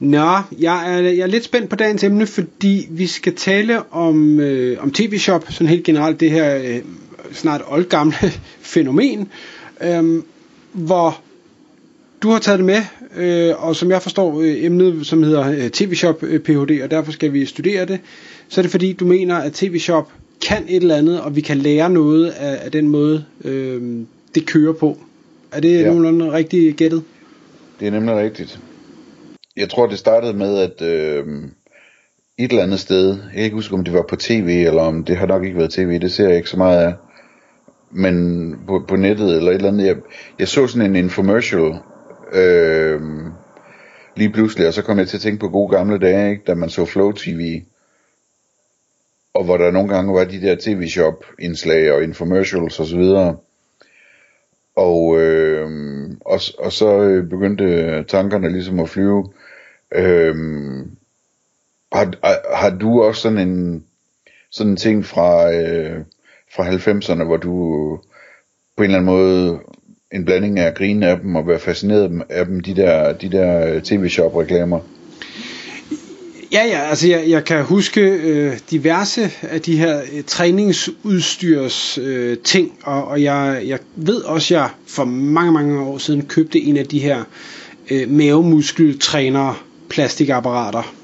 Nå, jeg er, jeg er lidt spændt på dagens emne, fordi vi skal tale om, øh, om tv-shop, sådan helt generelt det her øh, snart oldgamle fænomen, øh, hvor du har taget det med, øh, og som jeg forstår øh, emnet, som hedder øh, tv-shop øh, PhD, og derfor skal vi studere det, så er det fordi, du mener, at tv-shop kan et eller andet, og vi kan lære noget af, af den måde, øh, det kører på. Er det ja. nogenlunde rigtigt gættet? Det er nemlig rigtigt. Jeg tror, det startede med, at øh, et eller andet sted, jeg kan ikke huske, om det var på tv, eller om det har nok ikke været tv, det ser jeg ikke så meget af, men på, på nettet eller et eller andet. Jeg, jeg så sådan en infomercial øh, lige pludselig, og så kom jeg til at tænke på gode gamle dage, ikke, da man så Flow TV, og hvor der nogle gange var de der tv-shop indslag og infomercials osv., og, øh, og, og så øh, begyndte tankerne ligesom at flyve. Øhm, har, har du også sådan en sådan en ting fra øh, fra 90'erne, hvor du på en eller anden måde en blanding af at grine af dem og være fascineret af dem, de der, de der øh, tv-shop reklamer? Ja, ja, altså jeg, jeg kan huske øh, diverse af de her øh, træningsudstyrs øh, ting, og, og jeg, jeg ved også, at jeg for mange, mange år siden købte en af de her øh, mavemuskeltrænere, plastikapparater.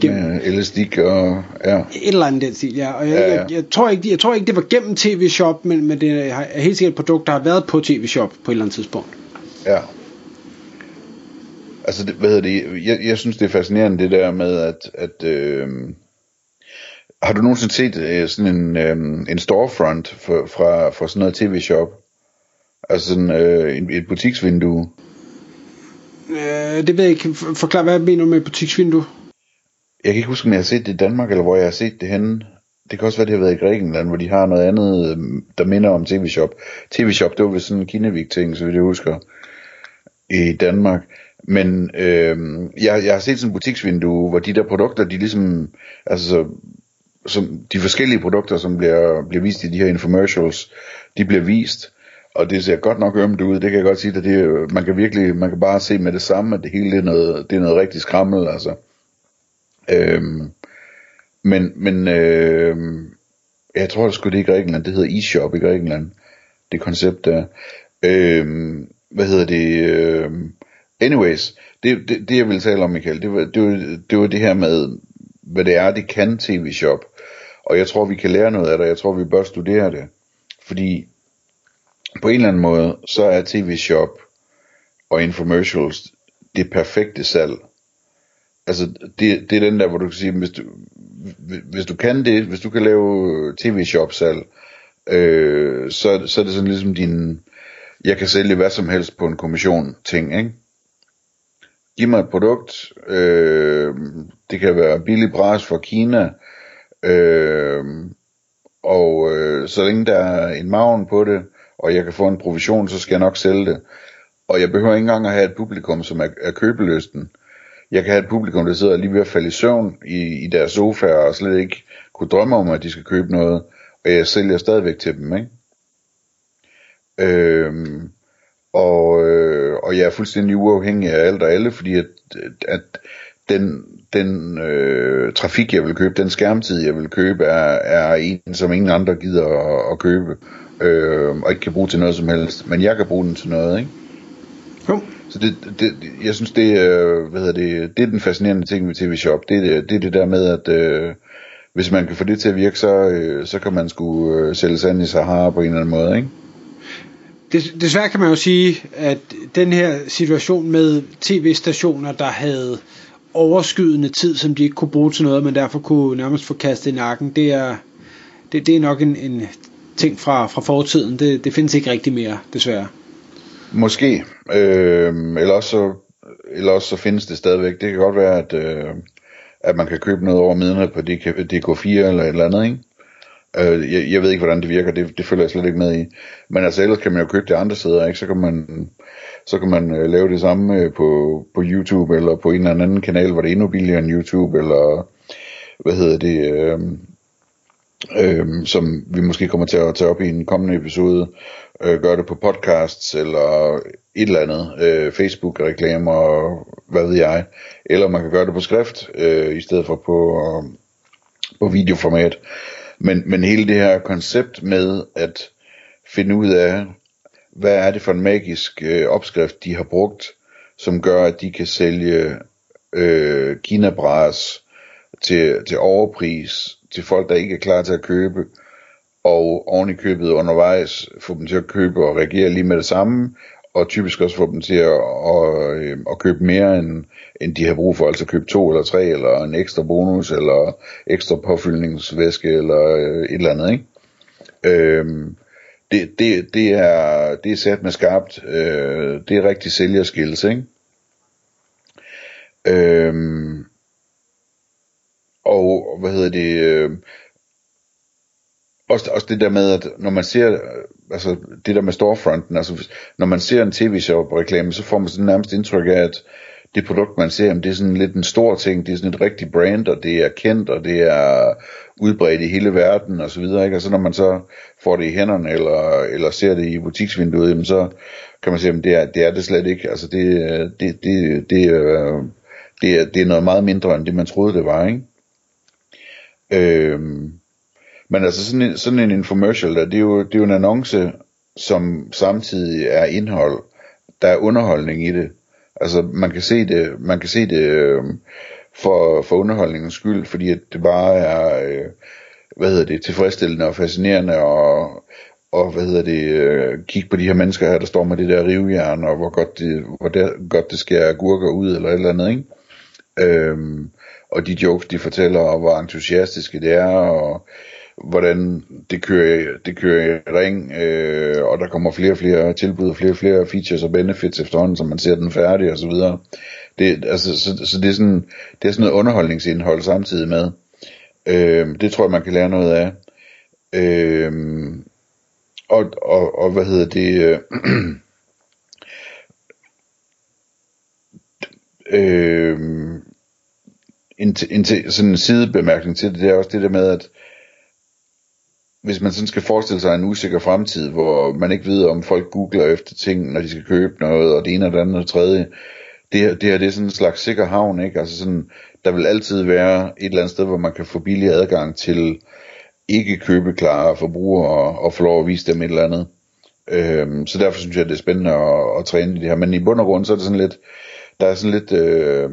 Gennem, Med elastik og ja. Et eller andet den stil, ja. Og jeg, ja, ja. Jeg, jeg, tror ikke, jeg tror ikke, det var gennem TV-shop, men, men det er helt sikkert et produkt, der har været på TV-shop på et eller andet tidspunkt. Ja. Altså, det, hvad hedder det? Jeg, jeg synes, det er fascinerende det der med, at, at øh, har du nogensinde set øh, sådan en, øh, en storefront for, fra, fra sådan noget tv-shop? Altså sådan øh, et, et butiksvindue? Øh, det ved jeg ikke. Forklar, hvad mener du med butiksvindue? Jeg kan ikke huske, om jeg har set det i Danmark, eller hvor jeg har set det henne. Det kan også være, det har været i Grækenland, hvor de har noget andet, øh, der minder om tv-shop. TV-shop, det var vist sådan en Kinevik-ting, så vidt jeg husker, i Danmark. Men øh, jeg, jeg har set sådan en butiksvindue, hvor de der produkter, de ligesom, altså som de forskellige produkter, som bliver, bliver vist i de her infomercials, de bliver vist, og det ser godt nok ømt ud, det kan jeg godt sige, at det, man kan virkelig, man kan bare se med det samme, at det hele det er noget, det er noget rigtig skrammel, altså. Øhm, men, men øh, jeg tror, det skulle det i Grækenland, det hedder e-shop i Grækenland, det koncept der. Øh, hvad hedder det, øh, anyways, det, det, det jeg vil tale om, Michael, det var, det, var, det var det her med, hvad det er, det kan tv-shop. Og jeg tror, vi kan lære noget af det, jeg tror, vi bør studere det. Fordi på en eller anden måde, så er tv-shop og infomercials det perfekte salg. Altså, det, det er den der, hvor du kan sige, hvis du, hvis du kan det, hvis du kan lave tv-shop salg, øh, så, så er det sådan ligesom din, jeg kan sælge hvad som helst på en kommission ting, ikke? Giv mig et produkt, øh, det kan være billig bras fra Kina, øh, og øh, så længe der er en maven på det, og jeg kan få en provision, så skal jeg nok sælge det. Og jeg behøver ikke engang at have et publikum, som er, er købelysten. Jeg kan have et publikum, der sidder lige ved at falde i søvn i, i deres sofa, og slet ikke kunne drømme om, at de skal købe noget, og jeg sælger stadigvæk til dem, ikke? Øhm, og, øh, og jeg er fuldstændig uafhængig af alt og alle, fordi at, at den, den øh, trafik, jeg vil købe, den skærmtid, jeg vil købe, er, er en, som ingen andre gider at, at købe, øh, og ikke kan bruge til noget som helst. Men jeg kan bruge den til noget, ikke? Jo. Så det, det, jeg synes, det, øh, hvad hedder det, det er den fascinerende ting ved TV-shop. Det, det, det er det der med, at øh, hvis man kan få det til at virke, så, øh, så kan man sgu øh, sælge sand i Sahara på en eller anden måde, ikke? desværre kan man jo sige, at den her situation med tv-stationer, der havde overskydende tid, som de ikke kunne bruge til noget, men derfor kunne nærmest få kastet i nakken, det er, det, det er nok en, en ting fra, fra fortiden. Det, det findes ikke rigtig mere, desværre. Måske. Øh, eller, også så, eller også så findes det stadigvæk. Det kan godt være, at, øh, at man kan købe noget over midnat på DK, DK4 eller et eller andet, ikke? Øh, jeg, jeg ved ikke, hvordan det virker, det, det følger jeg slet ikke med i. Men altså ellers kan man jo købe det andre steder, ikke? Så kan man, så kan man øh, lave det samme øh, på, på YouTube, eller på en eller anden kanal, hvor det er endnu billigere end YouTube, eller hvad hedder det, øh, øh, som vi måske kommer til at tage op i en kommende episode, øh, gør det på podcasts, eller et eller andet, øh, Facebook-reklamer, hvad ved jeg, eller man kan gøre det på skrift, øh, i stedet for på, øh, på videoformat. Men, men hele det her koncept med at finde ud af, hvad er det for en magisk øh, opskrift, de har brugt, som gør, at de kan sælge øh, kinabras til, til overpris til folk, der ikke er klar til at købe, og oven i købet undervejs få dem til at købe og reagere lige med det samme, og typisk også få dem til at, at, øh, at købe mere, end, end de har brug for, altså købe to eller tre, eller en ekstra bonus, eller ekstra påfyldningsvæske, eller øh, et eller andet, ikke? Øhm, det, det, det, er, det er sat med skarpt, øh, det er rigtig sælgerskills, ikke? Øhm, og hvad hedder det, øh, også, også det der med, at når man ser, altså det der med storefronten, altså når man ser en tv-shop-reklame, så får man sådan nærmest indtryk af, at det produkt, man ser, det er sådan lidt en stor ting, det er sådan et rigtigt brand, og det er kendt, og det er udbredt i hele verden, og så videre, ikke? Og så når man så får det i hænderne, eller, eller ser det i butiksvinduet, jamen så kan man sige, at det er, det er det slet ikke, altså det, øh, det, det, det, det, det, er, det er noget meget mindre, end det man troede, det var, ikke? Øhm, men altså sådan en, sådan en infomercial, der, det, er jo, det er jo en annonce, som samtidig er indhold. Der er underholdning i det. Altså man kan se det, man kan se det øh, for, for underholdningens skyld, fordi at det bare er, øh, hvad hedder det, tilfredsstillende og fascinerende og, og hvad hedder det, øh, kigge på de her mennesker her, der står med det der rivjern, og hvor godt det, hvor der, godt det skærer agurker ud, eller et eller andet, ikke? Øhm, og de jokes, de fortæller, og hvor entusiastiske det er, og hvordan det kører, det kører i ring, øh, og der kommer flere og flere tilbud, og flere og flere features og benefits efterhånden, som man ser den færdig og så videre. Det, altså, så, så det, er sådan, det er sådan noget underholdningsindhold samtidig med. Øh, det tror jeg, man kan lære noget af. Øh, og, og, og hvad hedder det... Øh, øh, en, en, sådan en sidebemærkning til det, det er også det der med, at hvis man sådan skal forestille sig en usikker fremtid, hvor man ikke ved, om folk googler efter ting, når de skal købe noget, og det ene og det andet og det tredje, det her, det her det er sådan en slags sikker havn, ikke? Altså sådan, der vil altid være et eller andet sted, hvor man kan få billig adgang til ikke købeklare forbrugere og, og få lov at vise dem et eller andet. Øhm, så derfor synes jeg, det er spændende at, at træne i det her. Men i bund og grund, så er det sådan lidt, der er sådan lidt øh,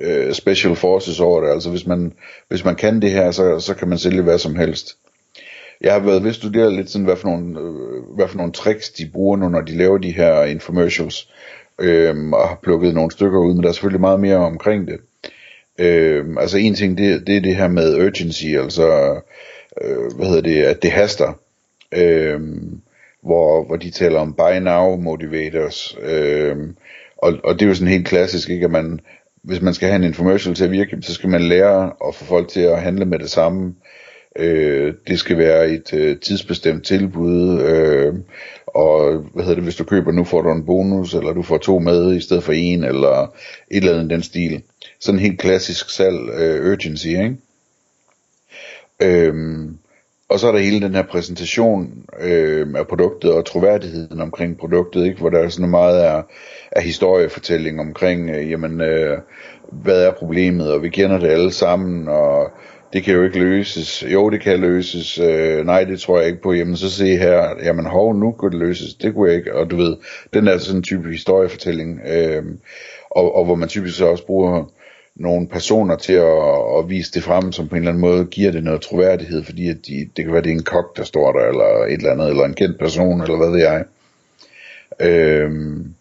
øh, special forces over det. Altså hvis man, hvis man kan det her, så, så kan man sælge hvad som helst. Jeg har været ved at studere lidt sådan, hvad for nogle, øh, hvad for nogle tricks de bruger nu, når de laver de her infomercials. Øh, og har plukket nogle stykker ud, men der er selvfølgelig meget mere omkring det. Øh, altså en ting, det, det er det her med urgency, altså øh, hvad hedder det, at det haster. Øh, hvor, hvor de taler om buy now motivators. Øh, og, og det er jo sådan helt klassisk, ikke, at man, hvis man skal have en infomercial til at virke, så skal man lære at få folk til at handle med det samme. Øh, det skal være et øh, tidsbestemt tilbud, øh, og hvad hedder det, hvis du køber nu får du en bonus, eller du får to med i stedet for en, eller et eller andet den stil. Sådan en helt klassisk salg, øh, urgency, ikke? Øhm, og så er der hele den her præsentation øh, af produktet og troværdigheden omkring produktet, ikke? hvor der er sådan meget af, af historiefortælling omkring, øh, jamen, øh, hvad er problemet, og vi kender det alle sammen, og det kan jo ikke løses. Jo, det kan løses. Øh, nej, det tror jeg ikke på. Jamen, så se her. Jamen, hov, nu kunne det løses. Det kunne jeg ikke. Og du ved, den er altså sådan en type historiefortælling. Øh, og, og hvor man typisk så også bruger nogle personer til at, at vise det frem, som på en eller anden måde giver det noget troværdighed, fordi at de, det kan være, det er en kok, der står der, eller et eller andet, eller en kendt person, eller hvad ved jeg. Øhm,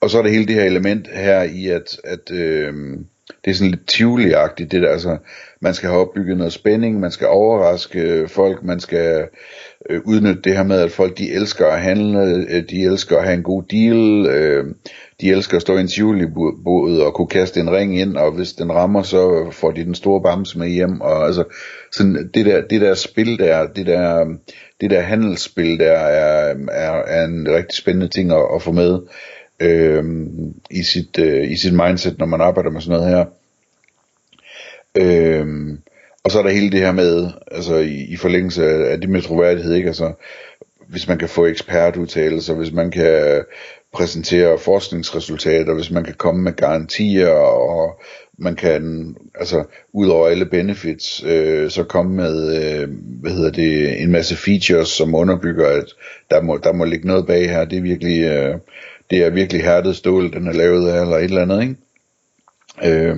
og så er det hele det her element her i, at, at øhm, det er sådan lidt tivoli det der, altså, man skal have opbygget noget spænding, man skal overraske folk, man skal øh, udnytte det her med, at folk de elsker at handle, øh, de elsker at have en god deal, øh, de elsker at stå i en tivoli-båd og kunne kaste en ring ind, og hvis den rammer, så får de den store bamse med hjem, og altså, sådan det der, det der spil der, det der, det der handelsspil der, er, er, er en rigtig spændende ting at, at få med øh, i, sit, øh, i sit mindset, når man arbejder med sådan noget her. Øh, og så er der hele det her med, altså i, i forlængelse af det med troværdighed, ikke? Altså, hvis man kan få ekspertudtalelser, hvis man kan præsentere forskningsresultater, hvis man kan komme med garantier, og man kan, altså, ud over alle benefits, øh, så komme med, øh, hvad hedder det, en masse features, som underbygger, at der må, der må ligge noget bag her, det er virkelig, øh, det er virkelig hærdet stål, den er lavet af, eller et eller andet, ikke? Øh,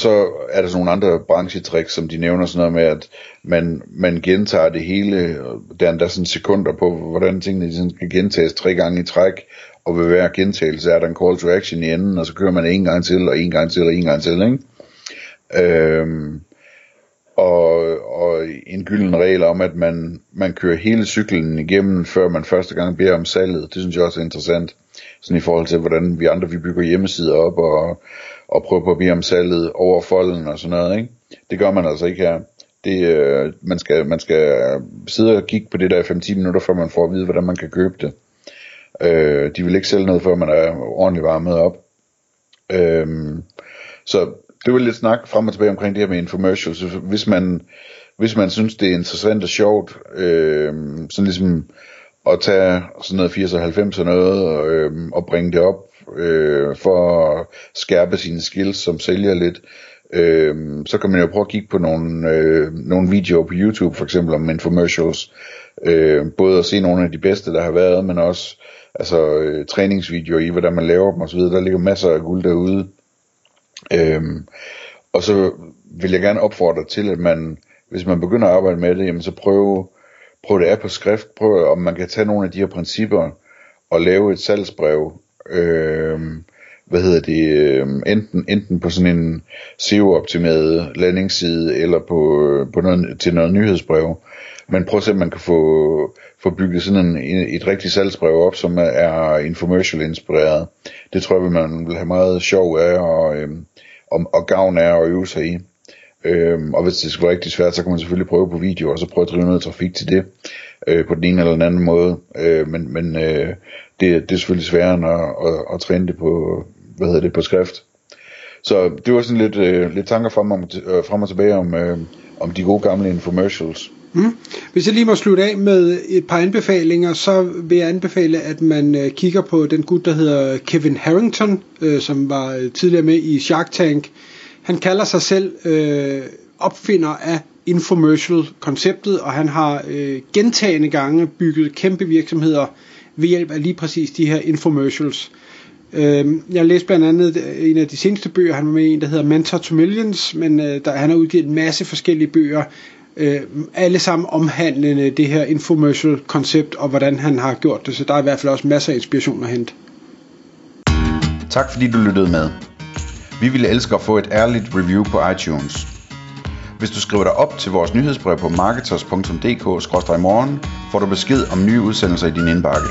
så er der sådan nogle andre branchetricks, som de nævner sådan noget med, at man, man gentager det hele, der er endda sådan sekunder på, hvordan tingene sådan skal gentages tre gange i træk, og ved hver gentagelse er der en call to action i enden, og så kører man en gang til, og en gang til, og en gang til, ikke? Øhm, og, og en gylden regel om, at man, man kører hele cyklen igennem, før man første gang beder om salget, det synes jeg også er interessant, sådan i forhold til, hvordan vi andre vi bygger hjemmesider op, og og prøver på at bede om salget over folden og sådan noget, ikke? Det gør man altså ikke her. Det, øh, man, skal, man skal sidde og kigge på det der 5-10 minutter, før man får at vide, hvordan man kan købe det. Øh, de vil ikke sælge noget, før man er ordentligt varmet op. Øh, så det var lidt snak frem og tilbage omkring det her med infomercials. Hvis man, hvis man synes, det er interessant og sjovt, øh, sådan ligesom at tage sådan noget 80 og 90 og noget, øh, og bringe det op øh, for at skærpe sine skills som sælger lidt, øh, så kan man jo prøve at kigge på nogle, øh, nogle videoer på YouTube for eksempel om infomercials. Øh, både at se nogle af de bedste, der har været, men også altså, øh, træningsvideoer i, hvordan man laver dem osv. Der ligger masser af guld derude. Øhm, og så vil jeg gerne opfordre til, at man, hvis man begynder at arbejde med det, jamen så prøv, prøv det af på skrift. Prøv, om man kan tage nogle af de her principper og lave et salgsbrev, øh, hvad hedder det, øh, enten, enten på sådan en SEO-optimeret landingsside, eller på, på noget, til noget nyhedsbrev. Men prøv at se, om man kan få, få bygget sådan en, et rigtigt salgsbrev op, som er infomercial inspireret. Det tror jeg, man vil have meget sjov af, og, øhm, og, og gavn af at øve sig i. Øhm, og hvis det skal være rigtig svært, så kan man selvfølgelig prøve på video, og så prøve at drive noget trafik til det, øh, på den ene eller den anden måde. Øh, men men øh, det, det er selvfølgelig sværere end at, at, at træne det på, hvad hedder det, på skrift. Så det var sådan lidt, øh, lidt tanker frem, om, øh, frem og tilbage om, øh, om de gode gamle infomercials. Mm. Hvis jeg lige må slutte af med et par anbefalinger, så vil jeg anbefale, at man øh, kigger på den gut, der hedder Kevin Harrington, øh, som var øh, tidligere med i Shark Tank. Han kalder sig selv øh, opfinder af infomercial-konceptet, og han har øh, gentagende gange bygget kæmpe virksomheder ved hjælp af lige præcis de her infomercials. Øh, jeg læste blandt andet øh, en af de seneste bøger, han var med i, en, der hedder Mentor to Millions, men øh, der, han har udgivet en masse forskellige bøger, øh, alle sammen omhandlende det her infomercial koncept og hvordan han har gjort det, så der er i hvert fald også masser af inspiration at hente. Tak fordi du lyttede med. Vi ville elske at få et ærligt review på iTunes. Hvis du skriver dig op til vores nyhedsbrev på marketers.dk-morgen, får du besked om nye udsendelser i din indbakke.